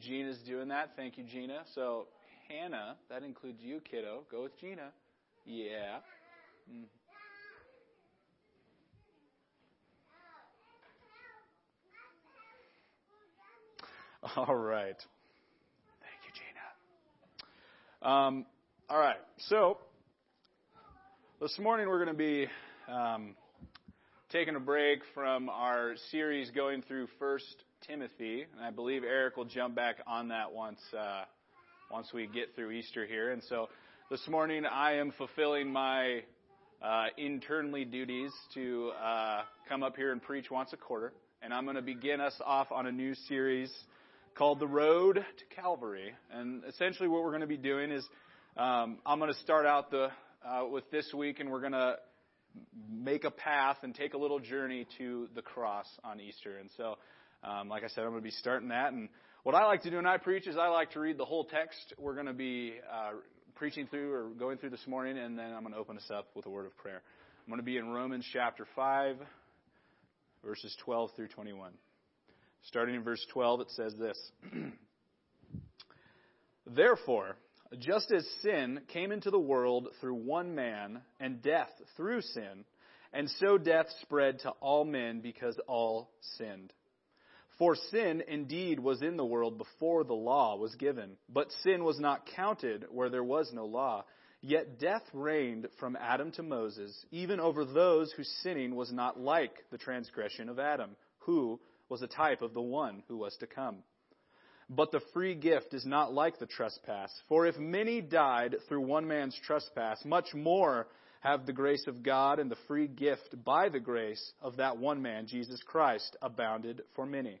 Gina's doing that. Thank you, Gina. So, Hannah, that includes you, kiddo. Go with Gina. Yeah. Mm. All right. Thank you, Gina. Um, all right. So, this morning we're going to be um, taking a break from our series going through First Timothy, and I believe Eric will jump back on that once uh, once we get through Easter here. And so, this morning I am fulfilling my uh, internally duties to uh, come up here and preach once a quarter, and I'm going to begin us off on a new series called The Road to Calvary. And essentially, what we're going to be doing is um, I'm going to start out the uh, with this week, and we're going to make a path and take a little journey to the cross on Easter. And so, um, like I said, I'm going to be starting that. And what I like to do when I preach is I like to read the whole text. We're going to be uh, preaching through or going through this morning, and then I'm going to open us up with a word of prayer. I'm going to be in Romans chapter 5, verses 12 through 21. Starting in verse 12, it says this Therefore, just as sin came into the world through one man, and death through sin, and so death spread to all men because all sinned. For sin indeed was in the world before the law was given, but sin was not counted where there was no law. Yet death reigned from Adam to Moses, even over those whose sinning was not like the transgression of Adam, who, was a type of the one who was to come. But the free gift is not like the trespass. For if many died through one man's trespass, much more have the grace of God and the free gift by the grace of that one man, Jesus Christ, abounded for many.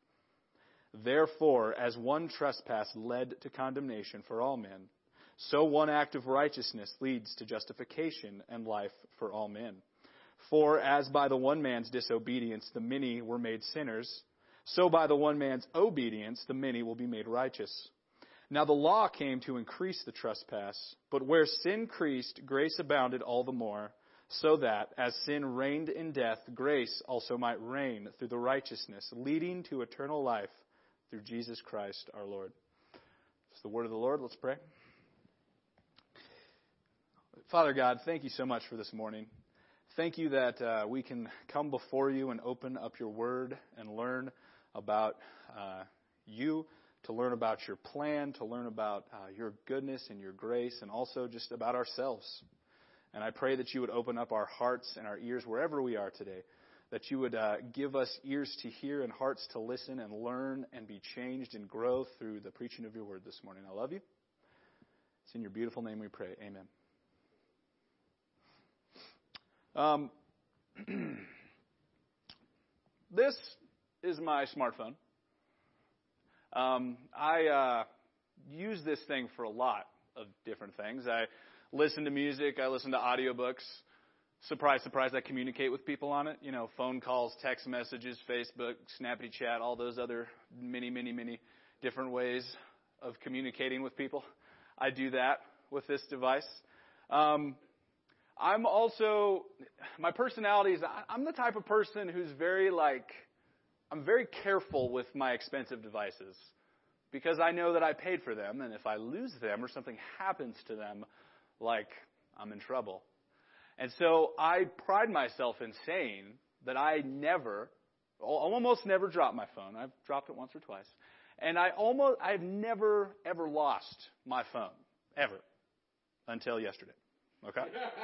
Therefore, as one trespass led to condemnation for all men, so one act of righteousness leads to justification and life for all men. For as by the one man's disobedience the many were made sinners, so by the one man's obedience, the many will be made righteous. Now the law came to increase the trespass, but where sin increased, grace abounded all the more, so that, as sin reigned in death, grace also might reign through the righteousness, leading to eternal life through Jesus Christ our Lord. It's the word of the Lord. Let's pray. Father God, thank you so much for this morning. Thank you that uh, we can come before you and open up your word and learn about uh, you, to learn about your plan, to learn about uh, your goodness and your grace, and also just about ourselves. And I pray that you would open up our hearts and our ears wherever we are today, that you would uh, give us ears to hear and hearts to listen and learn and be changed and grow through the preaching of your word this morning. I love you. It's in your beautiful name we pray. Amen. Um, this is my smartphone. Um, I uh, use this thing for a lot of different things. I listen to music, I listen to audiobooks. Surprise, surprise, I communicate with people on it. You know, phone calls, text messages, Facebook, Snappy Chat, all those other many, many, many different ways of communicating with people. I do that with this device. Um, I'm also, my personality is, I'm the type of person who's very like, I'm very careful with my expensive devices because I know that I paid for them, and if I lose them or something happens to them, like I'm in trouble. And so I pride myself in saying that I never, almost never drop my phone. I've dropped it once or twice. And I almost, I've never, ever lost my phone. Ever. Until yesterday. Okay?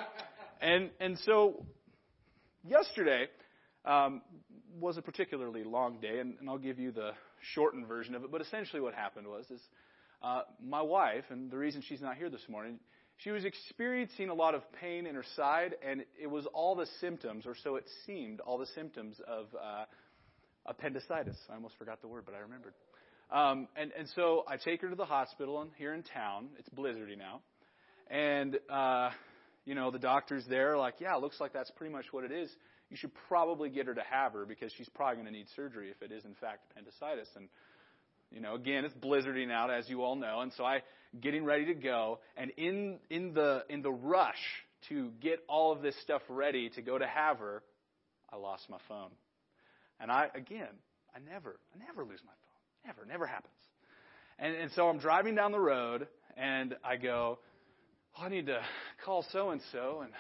and, and so, yesterday, um, was a particularly long day, and, and, I'll give you the shortened version of it. But essentially, what happened was is uh, my wife, and the reason she's not here this morning, she was experiencing a lot of pain in her side, and it was all the symptoms, or so it seemed, all the symptoms of uh, appendicitis. I almost forgot the word, but I remembered. Um, and, and so I take her to the hospital here in town. It's blizzardy now. and uh, you know the doctor's there, like, yeah, it looks like that's pretty much what it is. You should probably get her to Havre because she's probably going to need surgery if it is in fact appendicitis. And you know, again, it's blizzarding out, as you all know, and so I getting ready to go, and in in the in the rush to get all of this stuff ready to go to Havre, I lost my phone. And I again, I never, I never lose my phone. Never, never happens. And and so I'm driving down the road, and I go, oh, I need to call so and so, and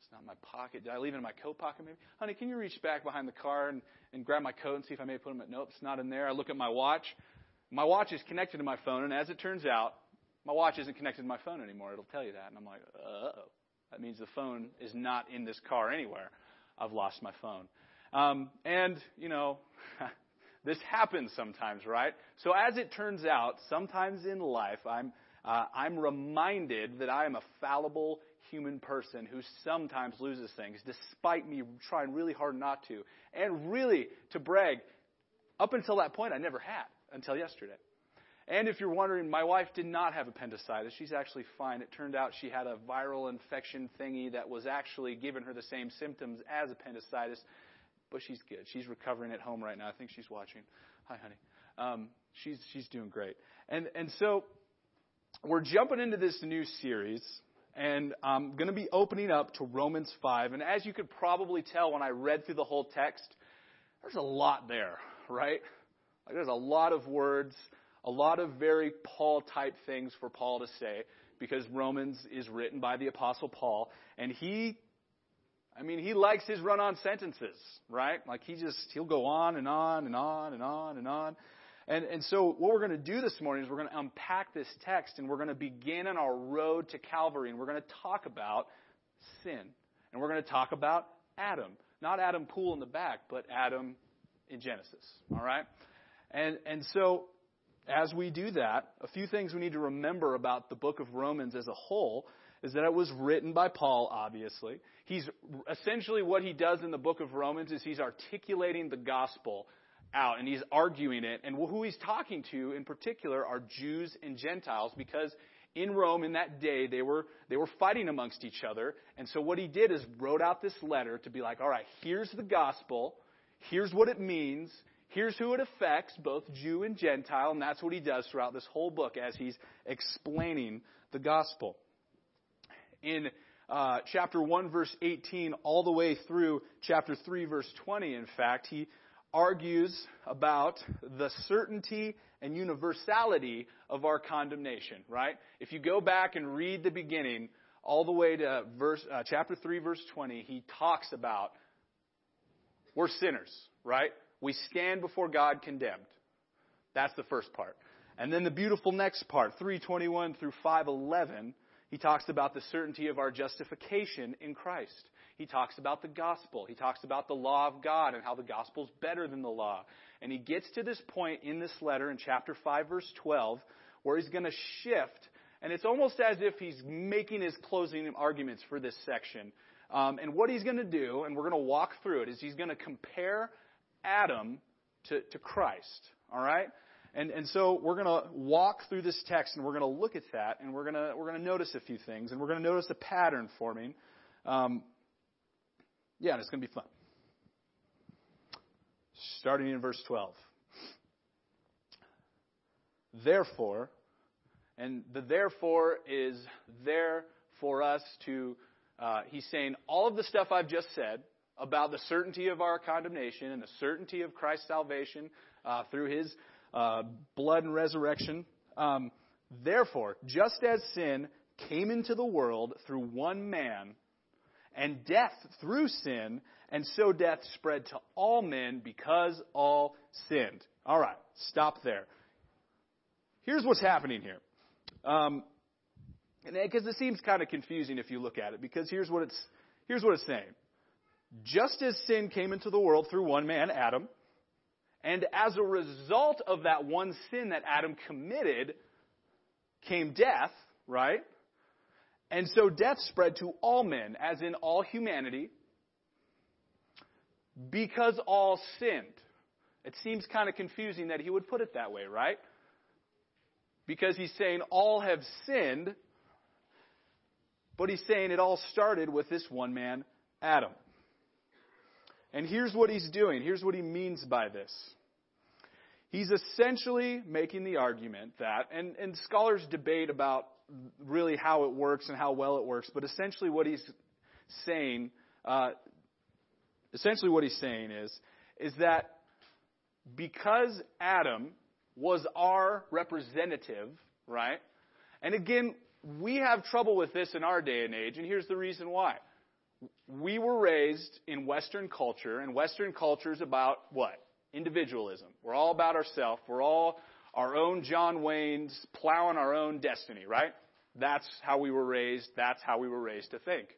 it's not in my pocket. Did I leave it in my coat pocket? Maybe, honey, can you reach back behind the car and and grab my coat and see if I may put them? At, nope, it's not in there. I look at my watch. My watch is connected to my phone, and as it turns out, my watch isn't connected to my phone anymore. It'll tell you that. And I'm like, uh oh. That means the phone is not in this car anywhere. I've lost my phone. Um, and, you know, this happens sometimes, right? So as it turns out, sometimes in life, I'm, uh, I'm reminded that I am a fallible human person who sometimes loses things, despite me trying really hard not to. And really, to brag, up until that point, I never had, until yesterday. And if you're wondering, my wife did not have appendicitis. She's actually fine. It turned out she had a viral infection thingy that was actually giving her the same symptoms as appendicitis, but she's good. She's recovering at home right now. I think she's watching. Hi, honey. Um, she's she's doing great. And and so we're jumping into this new series, and I'm going to be opening up to Romans five. And as you could probably tell when I read through the whole text, there's a lot there, right? Like there's a lot of words a lot of very Paul type things for Paul to say because Romans is written by the Apostle Paul, and he, I mean, he likes his run on sentences, right? Like he just, he'll go on and on and on and on and on. And, and so what we're going to do this morning is we're going to unpack this text and we're going to begin on our road to Calvary and we're going to talk about sin. And we're going to talk about Adam. Not Adam Poole in the back, but Adam in Genesis. All right? And, and so as we do that, a few things we need to remember about the book of Romans as a whole is that it was written by Paul, obviously. He's essentially what he does in the book of Romans is he's articulating the gospel out and he's arguing it. And who he's talking to in particular are Jews and Gentiles because in Rome in that day they were they were fighting amongst each other. And so what he did is wrote out this letter to be like, all right, here's the gospel, here's what it means, Here's who it affects, both Jew and Gentile, and that's what he does throughout this whole book as he's explaining the gospel. In uh, chapter 1, verse 18, all the way through chapter 3, verse 20, in fact, he argues about the certainty and universality of our condemnation, right? If you go back and read the beginning, all the way to verse, uh, chapter 3, verse 20, he talks about we're sinners, right? We stand before God condemned. That's the first part. And then the beautiful next part, 321 through 511, he talks about the certainty of our justification in Christ. He talks about the gospel. He talks about the law of God and how the gospel is better than the law. And he gets to this point in this letter in chapter 5 verse 12 where he's going to shift and it's almost as if he's making his closing arguments for this section. Um, and what he's going to do, and we're going to walk through it, is he's going to compare Adam to, to Christ. All right? And, and so we're going to walk through this text and we're going to look at that and we're going to, we're going to notice a few things and we're going to notice a pattern forming. Um, yeah, and it's going to be fun. Starting in verse 12. Therefore, and the therefore is there for us to, uh, he's saying all of the stuff I've just said, about the certainty of our condemnation and the certainty of Christ's salvation uh, through his uh, blood and resurrection. Um, Therefore, just as sin came into the world through one man, and death through sin, and so death spread to all men because all sinned. All right, stop there. Here's what's happening here. Um, because it seems kind of confusing if you look at it, because here's what it's, here's what it's saying. Just as sin came into the world through one man, Adam, and as a result of that one sin that Adam committed came death, right? And so death spread to all men, as in all humanity, because all sinned. It seems kind of confusing that he would put it that way, right? Because he's saying all have sinned, But he's saying it all started with this one man, Adam. And here's what he's doing. Here's what he means by this. He's essentially making the argument that, and, and scholars debate about really how it works and how well it works, but essentially what he's saying, uh, essentially what he's saying is, is that because Adam was our representative, right? And again, we have trouble with this in our day and age, and here's the reason why. We were raised in Western culture, and Western culture is about what? Individualism. We're all about ourselves. We're all our own John Waynes plowing our own destiny, right? That's how we were raised. That's how we were raised to think.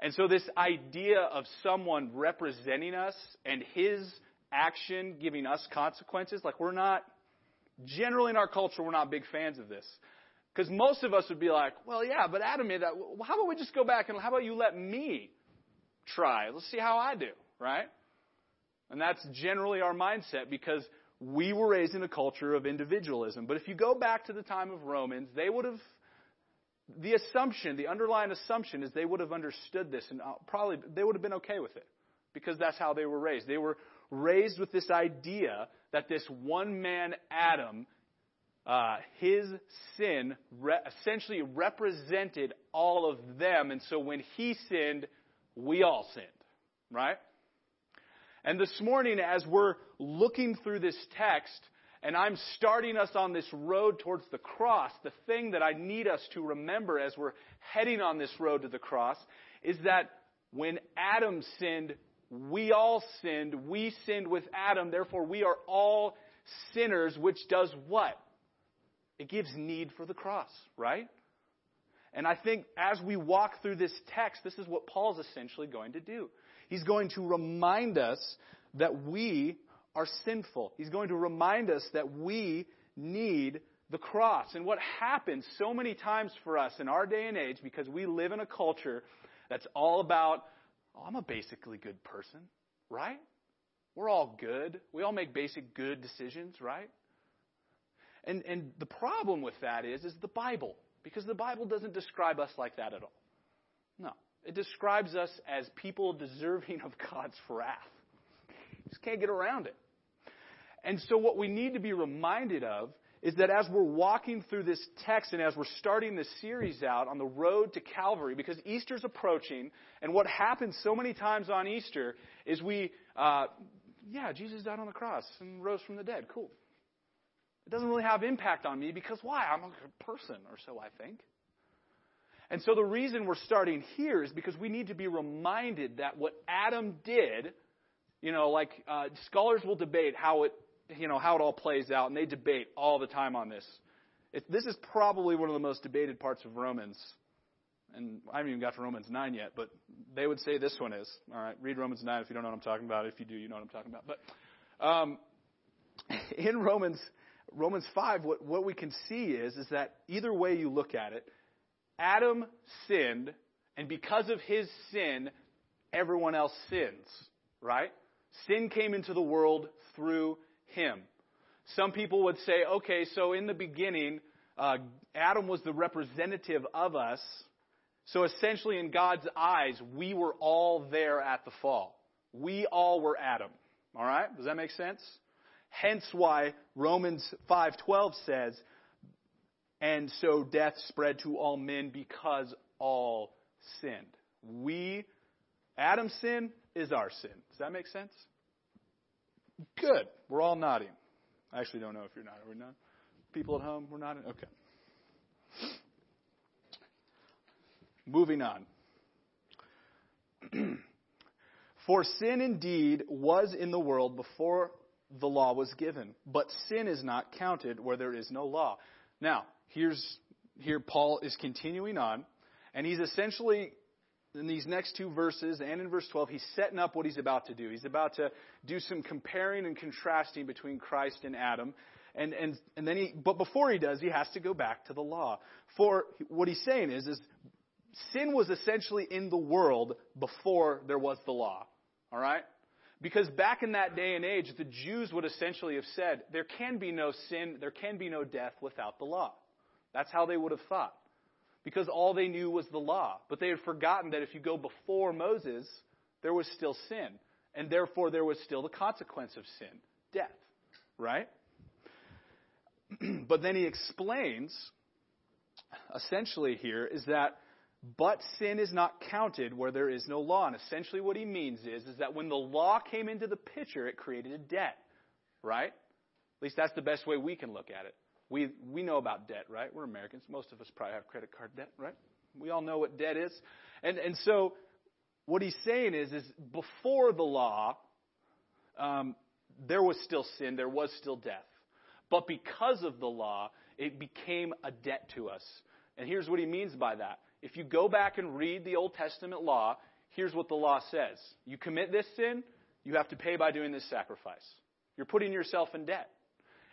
And so this idea of someone representing us and his action giving us consequences, like we're not, generally in our culture, we're not big fans of this. Because most of us would be like, well, yeah, but Adam made that. How about we just go back and how about you let me try? Let's see how I do, right? And that's generally our mindset because we were raised in a culture of individualism. But if you go back to the time of Romans, they would have, the assumption, the underlying assumption is they would have understood this and uh, probably they would have been okay with it because that's how they were raised. They were raised with this idea that this one man, Adam, uh, his sin re- essentially represented all of them. And so when he sinned, we all sinned, right? And this morning, as we're looking through this text, and I'm starting us on this road towards the cross, the thing that I need us to remember as we're heading on this road to the cross is that when Adam sinned, we all sinned. We sinned with Adam, therefore we are all sinners, which does what? It gives need for the cross, right? And I think as we walk through this text, this is what Paul's essentially going to do. He's going to remind us that we are sinful. He's going to remind us that we need the cross. And what happens so many times for us in our day and age, because we live in a culture that's all about, oh, I'm a basically good person, right? We're all good. We all make basic good decisions, right? And, and the problem with that is, is the Bible. Because the Bible doesn't describe us like that at all. No. It describes us as people deserving of God's wrath. Just can't get around it. And so what we need to be reminded of is that as we're walking through this text and as we're starting this series out on the road to Calvary, because Easter's approaching, and what happens so many times on Easter is we, uh, yeah, Jesus died on the cross and rose from the dead. Cool. It doesn't really have impact on me because why? I'm a good person, or so I think. And so the reason we're starting here is because we need to be reminded that what Adam did, you know, like uh, scholars will debate how it, you know, how it all plays out, and they debate all the time on this. It, this is probably one of the most debated parts of Romans, and I haven't even got to Romans 9 yet, but they would say this one is. All right, read Romans 9 if you don't know what I'm talking about. If you do, you know what I'm talking about. But um, in Romans Romans 5, what, what we can see is, is that either way you look at it, Adam sinned, and because of his sin, everyone else sins, right? Sin came into the world through him. Some people would say, okay, so in the beginning, uh, Adam was the representative of us. So essentially, in God's eyes, we were all there at the fall. We all were Adam. All right? Does that make sense? Hence why Romans 5:12 says, "And so death spread to all men because all sinned." We Adam's sin is our sin. Does that make sense? Good. We're all nodding. I actually don't know if you're not. Are not? People at home, we're nodding? Okay. Moving on. For sin indeed was in the world before the law was given. But sin is not counted where there is no law. Now, here's, here Paul is continuing on, and he's essentially, in these next two verses and in verse 12, he's setting up what he's about to do. He's about to do some comparing and contrasting between Christ and Adam. And, and, and then he, but before he does, he has to go back to the law. For what he's saying is, is sin was essentially in the world before there was the law. All right? Because back in that day and age, the Jews would essentially have said, there can be no sin, there can be no death without the law. That's how they would have thought. because all they knew was the law. But they had forgotten that if you go before Moses, there was still sin. And therefore, there was still the consequence of sin death. Right? but then he explains, essentially, here, is that but sin is not counted where there is no law. And essentially what he means is, is that when the law came into the picture, it created a debt. Right? At least that's the best way we can look at it. We, we know about debt, right? We're Americans. Most of us probably have credit card debt, right? We all know what debt is. And, and so what he's saying is, is before the law, um, there was still sin, there was still death. But because of the law, it became a debt to us. And here's what he means by that. If you go back and read the Old Testament law, here's what the law says. You commit this sin, you have to pay by doing this sacrifice. You're putting yourself in debt.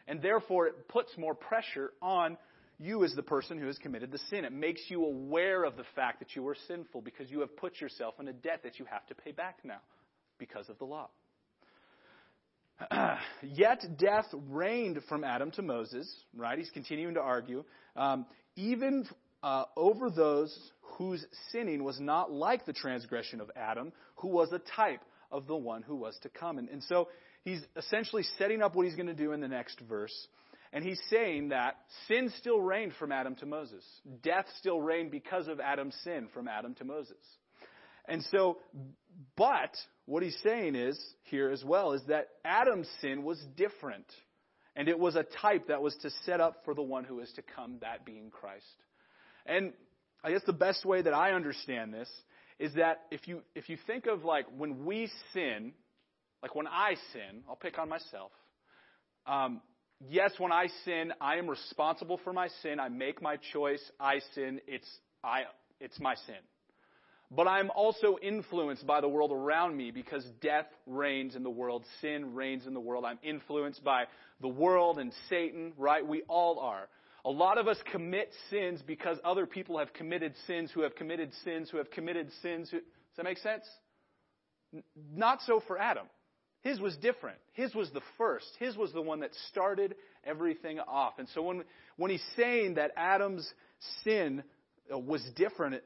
And therefore, it puts more pressure on you as the person who has committed the sin. It makes you aware of the fact that you are sinful because you have put yourself in a debt that you have to pay back now because of the law. Yet death reigned from Adam to Moses, right? He's continuing to argue. Um, even uh, over those whose sinning was not like the transgression of Adam, who was a type of the one who was to come. And, and so he's essentially setting up what he's going to do in the next verse. And he's saying that sin still reigned from Adam to Moses. Death still reigned because of Adam's sin from Adam to Moses. And so, but what he's saying is, here as well, is that Adam's sin was different. And it was a type that was to set up for the one who is to come, that being Christ. And I guess the best way that I understand this is that if you, if you think of like when we sin, like when I sin, I'll pick on myself. Um, yes, when I sin, I am responsible for my sin. I make my choice. I sin. It's, I, it's my sin. But I'm also influenced by the world around me because death reigns in the world. Sin reigns in the world. I'm influenced by the world and Satan, right? We all are. A lot of us commit sins because other people have committed sins who have committed sins who have committed sins. Who, does that make sense? Not so for Adam. His was different. His was the first. His was the one that started everything off. And so when, when he's saying that Adam's sin uh, was different,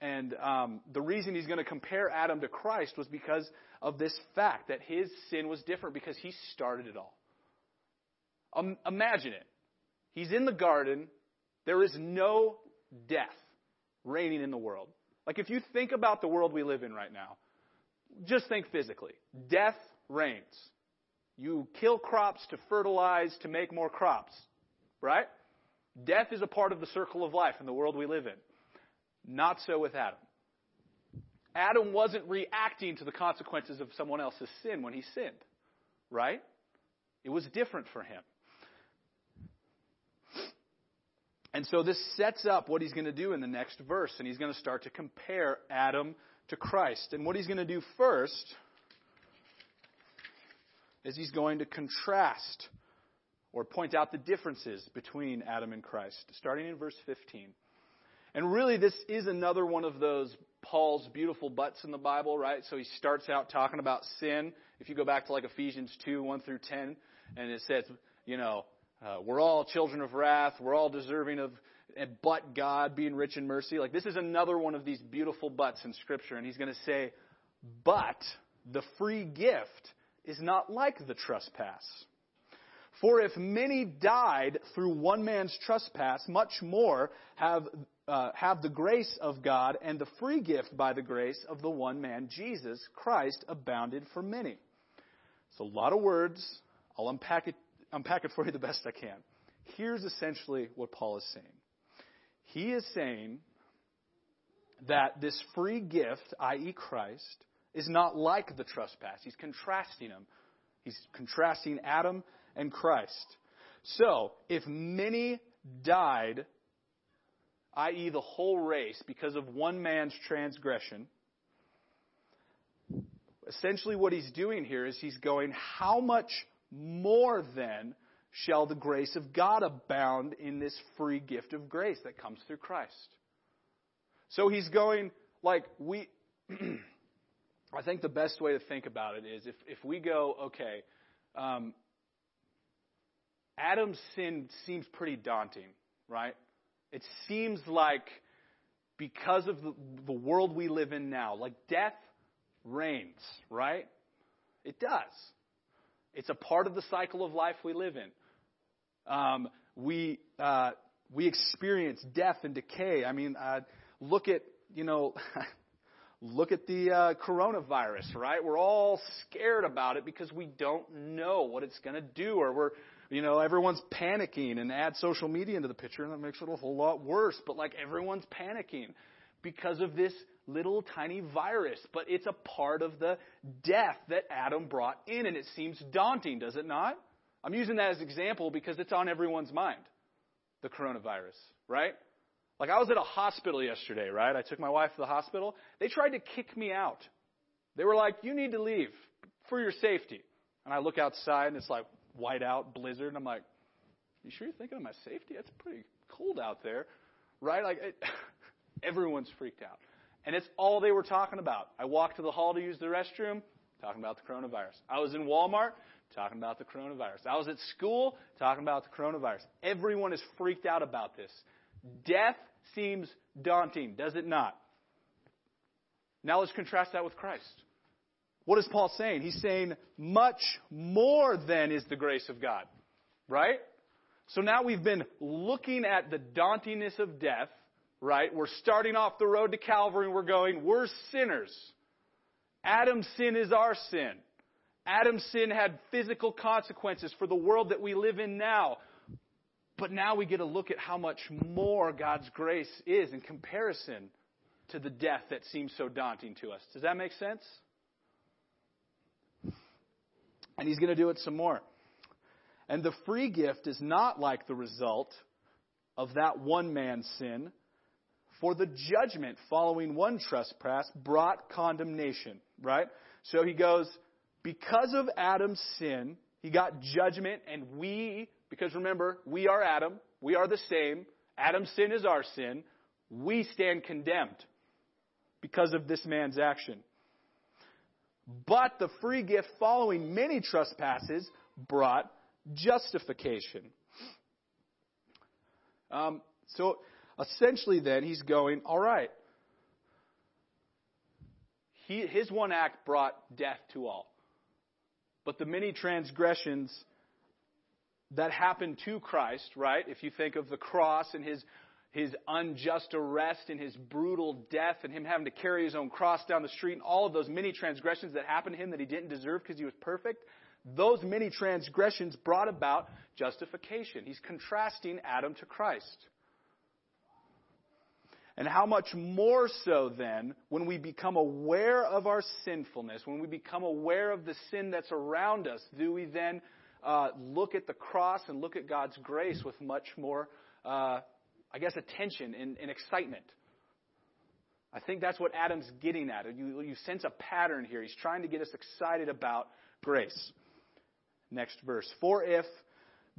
and um, the reason he's going to compare Adam to Christ was because of this fact that his sin was different because he started it all. Um, imagine it. He's in the garden. There is no death reigning in the world. Like if you think about the world we live in right now, just think physically. Death reigns. You kill crops to fertilize to make more crops, right? Death is a part of the circle of life in the world we live in. Not so with Adam. Adam wasn't reacting to the consequences of someone else's sin when he sinned, right? It was different for him. And so this sets up what he's going to do in the next verse, and he's going to start to compare Adam to Christ. And what he's going to do first is he's going to contrast or point out the differences between Adam and Christ, starting in verse 15. And really, this is another one of those Paul's beautiful buts in the Bible, right? So he starts out talking about sin. If you go back to like Ephesians 2, 1 through 10, and it says, you know, uh, we're all children of wrath, we're all deserving of, but God being rich in mercy. Like this is another one of these beautiful buts in Scripture, and he's going to say, but the free gift is not like the trespass. For if many died through one man's trespass, much more have, uh, have the grace of God and the free gift by the grace of the one man, Jesus Christ, abounded for many. It's a lot of words. I'll unpack it, unpack it for you the best I can. Here's essentially what Paul is saying. He is saying that this free gift, i.e., Christ, is not like the trespass. He's contrasting them. He's contrasting Adam and Christ. So, if many died, i.e., the whole race, because of one man's transgression, essentially what he's doing here is he's going, how much more then shall the grace of God abound in this free gift of grace that comes through Christ? So he's going, like, we. I think the best way to think about it is if, if we go, okay, um, Adam's sin seems pretty daunting, right? It seems like because of the, the world we live in now. Like death reigns, right? It does. It's a part of the cycle of life we live in. Um, we uh, we experience death and decay. I mean, uh, look at you know, look at the uh, coronavirus, right? We're all scared about it because we don't know what it's going to do, or we're you know, everyone's panicking and add social media into the picture and that makes it a whole lot worse. But like everyone's panicking because of this little tiny virus. But it's a part of the death that Adam brought in and it seems daunting, does it not? I'm using that as example because it's on everyone's mind. The coronavirus, right? Like I was at a hospital yesterday, right? I took my wife to the hospital. They tried to kick me out. They were like, you need to leave for your safety. And I look outside and it's like, whiteout blizzard. And I'm like, you sure you're thinking of my safety? It's pretty cold out there, right? Like, it, everyone's freaked out. And it's all they were talking about. I walked to the hall to use the restroom, talking about the coronavirus. I was in Walmart, talking about the coronavirus. I was at school, talking about the coronavirus. Everyone is freaked out about this. Death seems daunting, does it not? Now let's contrast that with Christ. What is Paul saying? He's saying much more than is the grace of God. Right? So now we've been looking at the dauntingness of death, right? We're starting off the road to Calvary and we're going, we're sinners. Adam's sin is our sin. Adam's sin had physical consequences for the world that we live in now. But now we get to look at how much more God's grace is in comparison to the death that seems so daunting to us. Does that make sense? And he's going to do it some more. And the free gift is not like the result of that one man's sin, for the judgment following one trespass brought condemnation, right? So he goes, because of Adam's sin, he got judgment, and we, because remember, we are Adam, we are the same. Adam's sin is our sin. We stand condemned because of this man's action. But the free gift following many trespasses brought justification. Um, so essentially, then, he's going, all right. He, his one act brought death to all. But the many transgressions that happened to Christ, right? If you think of the cross and his his unjust arrest and his brutal death and him having to carry his own cross down the street and all of those many transgressions that happened to him that he didn't deserve because he was perfect, those many transgressions brought about justification. He's contrasting Adam to Christ. And how much more so then when we become aware of our sinfulness, when we become aware of the sin that's around us, do we then uh, look at the cross and look at God's grace with much more uh, I guess, attention and, and excitement. I think that's what Adam's getting at. You, you sense a pattern here. He's trying to get us excited about grace. Next verse. For if,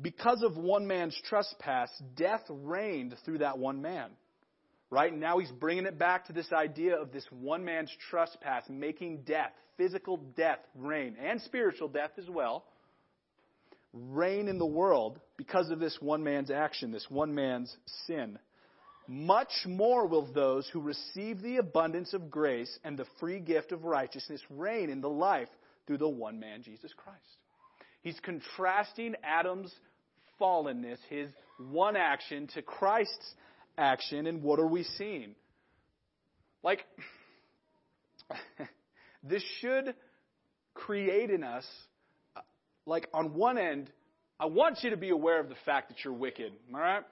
because of one man's trespass, death reigned through that one man. Right? now he's bringing it back to this idea of this one man's trespass making death, physical death, reign, and spiritual death as well reign in the world because of this one man's action, this one man's sin. Much more will those who receive the abundance of grace and the free gift of righteousness reign in the life through the one man, Jesus Christ. He's contrasting Adam's fallenness, his one action, to Christ's action, and what are we seeing? Like, this should create in us like on one end, I want you to be aware of the fact that you're wicked, all right?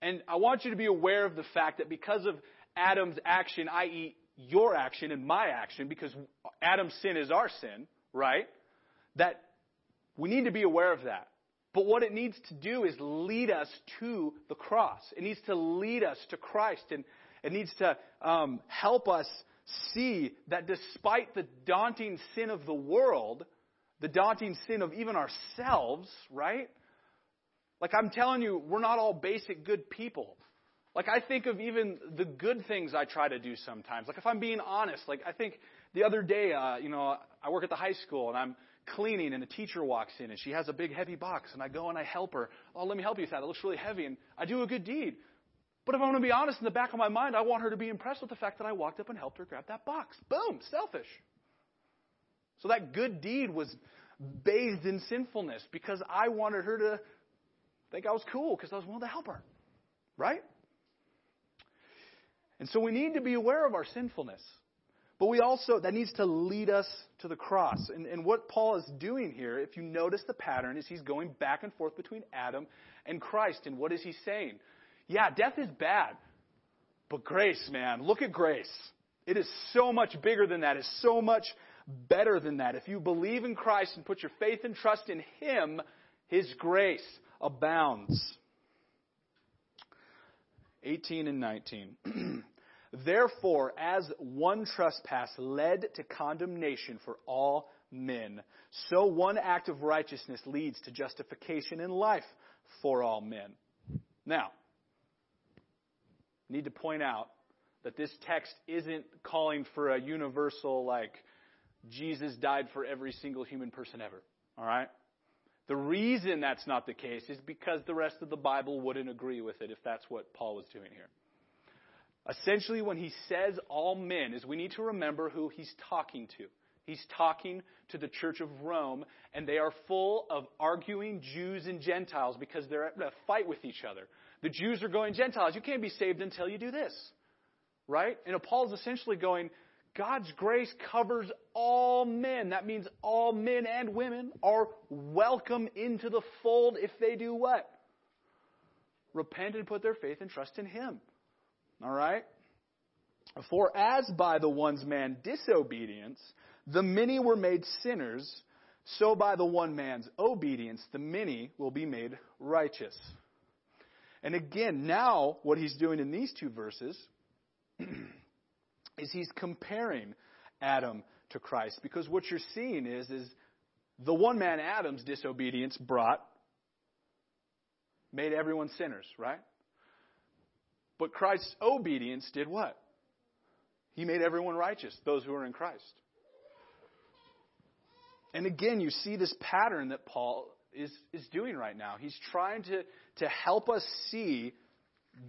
And I want you to be aware of the fact that because of Adam's action, i.e., your action and my action, because Adam's sin is our sin, right? That we need to be aware of that. But what it needs to do is lead us to the cross. It needs to lead us to Christ, and it needs to um, help us see that despite the daunting sin of the world, the daunting sin of even ourselves, right? Like I'm telling you, we're not all basic good people. Like I think of even the good things I try to do sometimes. Like if I'm being honest, like I think the other day, uh, you know, I work at the high school and I'm cleaning and a teacher walks in and she has a big heavy box and I go and I help her. Oh, let me help you with that. It looks really heavy and I do a good deed. But if I'm going to be honest, in the back of my mind, I want her to be impressed with the fact that I walked up and helped her grab that box. Boom, selfish. So that good deed was bathed in sinfulness because I wanted her to think I was cool because I was willing to help her. Right? And so we need to be aware of our sinfulness. But we also, that needs to lead us to the cross. And, and what Paul is doing here, if you notice the pattern, is he's going back and forth between Adam and Christ. And what is he saying? Yeah, death is bad. But grace, man, look at grace. It is so much bigger than that. It's so much better than that. If you believe in Christ and put your faith and trust in Him, His grace abounds. 18 and 19. Therefore, as one trespass led to condemnation for all men, so one act of righteousness leads to justification in life for all men. Now, need to point out that this text isn't calling for a universal, like, Jesus died for every single human person ever. All right? The reason that's not the case is because the rest of the Bible wouldn't agree with it if that's what Paul was doing here. Essentially, when he says all men, is we need to remember who he's talking to. He's talking to the church of Rome, and they are full of arguing Jews and Gentiles because they're at a fight with each other. The Jews are going, Gentiles, you can't be saved until you do this. Right? And Paul's essentially going, God's grace covers all men. That means all men and women are welcome into the fold if they do what? Repent and put their faith and trust in Him. All right? For as by the one's man disobedience, the many were made sinners, so by the one man's obedience, the many will be made righteous. And again, now what he's doing in these two verses is he's comparing Adam to Christ because what you're seeing is is the one man Adam's disobedience brought made everyone sinners, right? But Christ's obedience did what? He made everyone righteous, those who are in Christ. And again, you see this pattern that Paul is, is doing right now. He's trying to, to help us see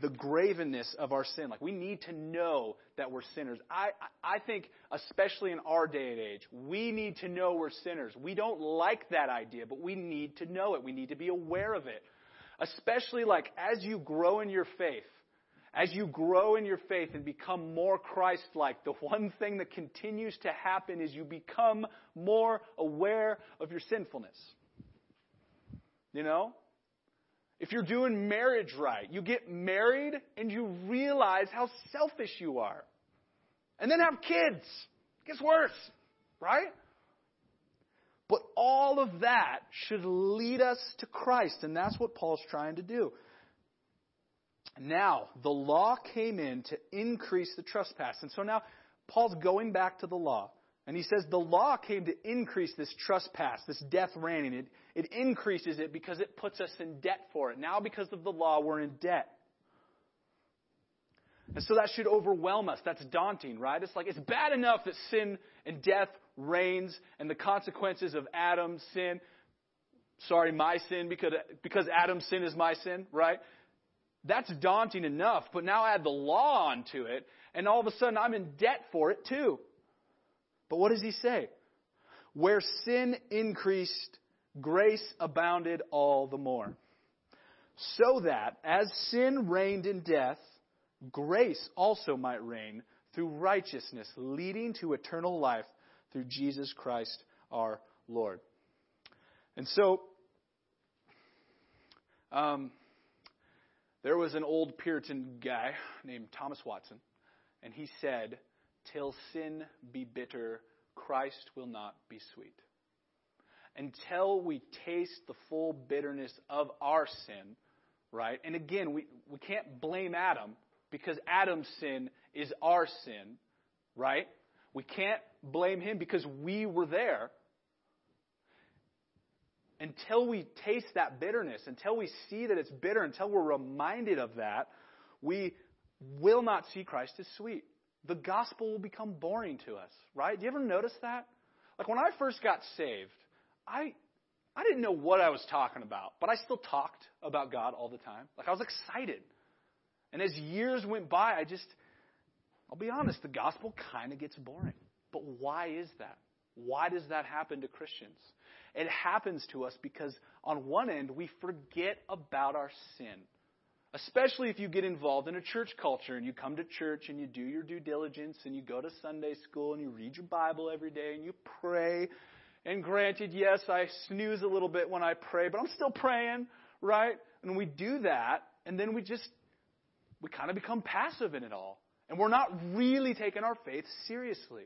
the gravenness of our sin. Like we need to know that we're sinners. I, I think, especially in our day and age, we need to know we're sinners. We don't like that idea, but we need to know it. We need to be aware of it. Especially like as you grow in your faith, as you grow in your faith and become more Christ like, the one thing that continues to happen is you become more aware of your sinfulness. You know? If you're doing marriage right, you get married and you realize how selfish you are. And then have kids. It gets worse, right? But all of that should lead us to Christ, and that's what Paul's trying to do. Now, the law came in to increase the trespass. And so now Paul's going back to the law. And he says the law came to increase this trespass, this death reigning. It, it increases it because it puts us in debt for it. Now, because of the law, we're in debt. And so that should overwhelm us. That's daunting, right? It's like it's bad enough that sin and death reigns and the consequences of Adam's sin. Sorry, my sin, because, because Adam's sin is my sin, right? That's daunting enough, but now add the law onto it, and all of a sudden I'm in debt for it too. But what does he say? Where sin increased, grace abounded all the more. So that, as sin reigned in death, grace also might reign through righteousness, leading to eternal life through Jesus Christ our Lord. And so, um, there was an old Puritan guy named Thomas Watson, and he said, Till sin be bitter, Christ will not be sweet. Until we taste the full bitterness of our sin, right? And again, we, we can't blame Adam because Adam's sin is our sin, right? We can't blame him because we were there until we taste that bitterness, until we see that it's bitter, until we're reminded of that, we will not see Christ as sweet. The gospel will become boring to us, right? Do you ever notice that? Like when I first got saved, I I didn't know what I was talking about, but I still talked about God all the time. Like I was excited. And as years went by, I just, I'll be honest, the gospel kind of gets boring. But why is that? Why does that happen to Christians? It happens to us because, on one end, we forget about our sin. Especially if you get involved in a church culture and you come to church and you do your due diligence and you go to Sunday school and you read your Bible every day and you pray. And granted, yes, I snooze a little bit when I pray, but I'm still praying, right? And we do that, and then we just, we kind of become passive in it all. And we're not really taking our faith seriously.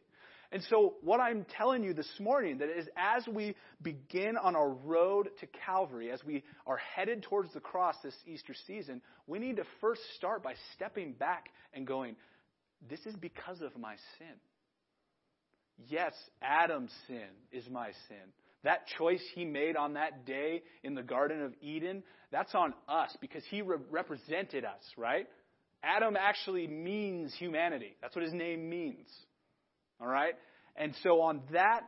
And so, what I'm telling you this morning that is as we begin on our road to Calvary, as we are headed towards the cross this Easter season, we need to first start by stepping back and going, This is because of my sin. Yes, Adam's sin is my sin. That choice he made on that day in the Garden of Eden, that's on us because he re- represented us, right? Adam actually means humanity. That's what his name means. All right? And so on that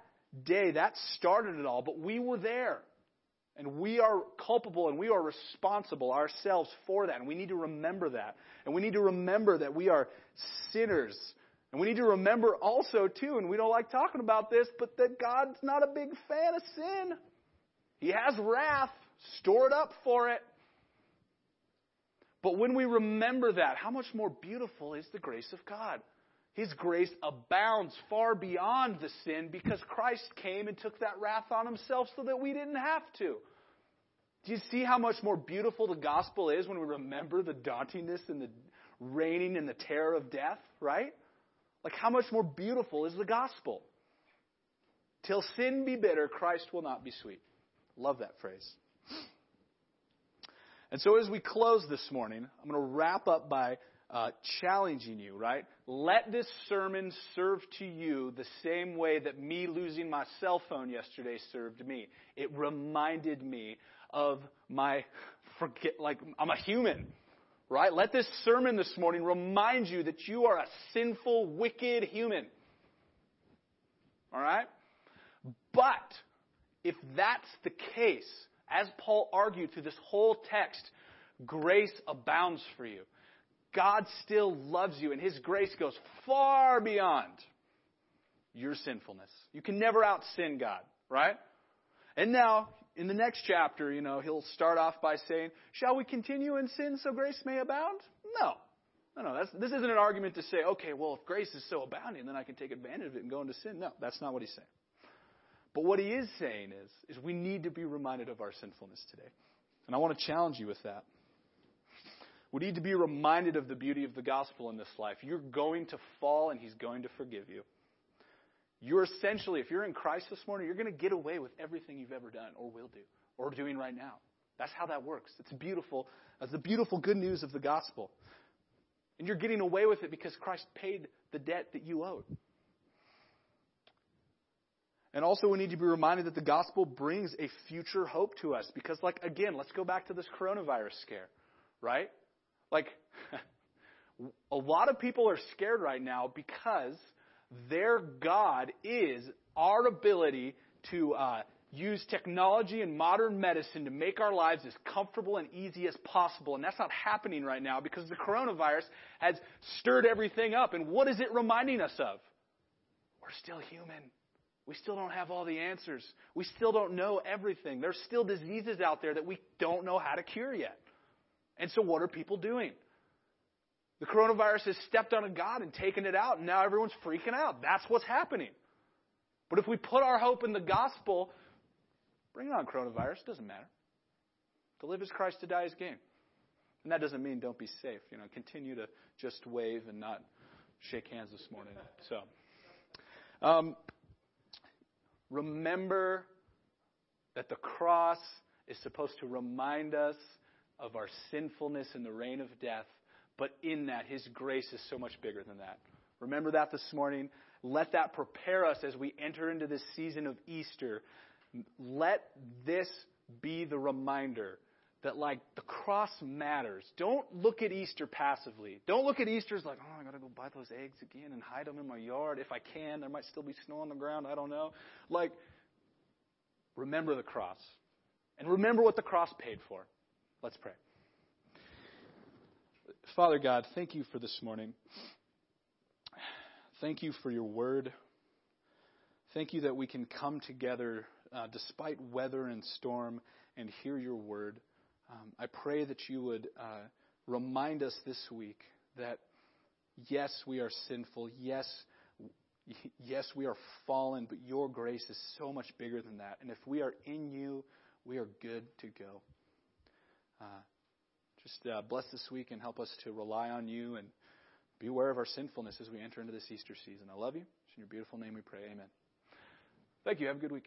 day, that started it all, but we were there. And we are culpable and we are responsible ourselves for that. And we need to remember that. And we need to remember that we are sinners. And we need to remember also, too, and we don't like talking about this, but that God's not a big fan of sin. He has wrath stored up for it. But when we remember that, how much more beautiful is the grace of God? His grace abounds far beyond the sin because Christ came and took that wrath on himself so that we didn't have to. Do you see how much more beautiful the gospel is when we remember the dauntingness and the reigning and the terror of death, right? Like, how much more beautiful is the gospel? Till sin be bitter, Christ will not be sweet. Love that phrase. And so, as we close this morning, I'm going to wrap up by uh, challenging you, right? Let this sermon serve to you the same way that me losing my cell phone yesterday served me. It reminded me of my forget, like, I'm a human, right? Let this sermon this morning remind you that you are a sinful, wicked human. All right? But if that's the case, as Paul argued through this whole text, grace abounds for you. God still loves you, and His grace goes far beyond your sinfulness. You can never out sin God, right? And now, in the next chapter, you know, he'll start off by saying, Shall we continue in sin so grace may abound? No. No, no, this isn't an argument to say, okay, well, if grace is so abounding, then I can take advantage of it and go into sin. No, that's not what he's saying. But what he is saying is, is we need to be reminded of our sinfulness today. And I want to challenge you with that. We need to be reminded of the beauty of the gospel in this life. You're going to fall and he's going to forgive you. You're essentially, if you're in Christ this morning, you're going to get away with everything you've ever done or will do or doing right now. That's how that works. It's beautiful. That's the beautiful good news of the gospel. And you're getting away with it because Christ paid the debt that you owed. And also, we need to be reminded that the gospel brings a future hope to us. Because, like, again, let's go back to this coronavirus scare, right? Like, a lot of people are scared right now because their God is our ability to uh, use technology and modern medicine to make our lives as comfortable and easy as possible. And that's not happening right now because the coronavirus has stirred everything up. And what is it reminding us of? We're still human. We still don't have all the answers. We still don't know everything. There's still diseases out there that we don't know how to cure yet. And so, what are people doing? The coronavirus has stepped on a God and taken it out, and now everyone's freaking out. That's what's happening. But if we put our hope in the gospel, bring it on, coronavirus. It doesn't matter. To live is Christ, to die is gain. And that doesn't mean don't be safe. You know, continue to just wave and not shake hands this morning. So, um, remember that the cross is supposed to remind us of our sinfulness and the reign of death, but in that, His grace is so much bigger than that. Remember that this morning. Let that prepare us as we enter into this season of Easter. Let this be the reminder that, like, the cross matters. Don't look at Easter passively. Don't look at Easter as like, oh, I got to go buy those eggs again and hide them in my yard. If I can, there might still be snow on the ground. I don't know. Like, remember the cross. And remember what the cross paid for. Let's pray. Father God, thank you for this morning. Thank you for your word. Thank you that we can come together uh, despite weather and storm and hear your word. Um, I pray that you would uh, remind us this week that yes, we are sinful. Yes, yes, we are fallen, but your grace is so much bigger than that. And if we are in you, we are good to go. Uh, just uh, bless this week and help us to rely on you and be aware of our sinfulness as we enter into this Easter season. I love you. It's in your beautiful name we pray. Amen. Thank you. Have a good weekend.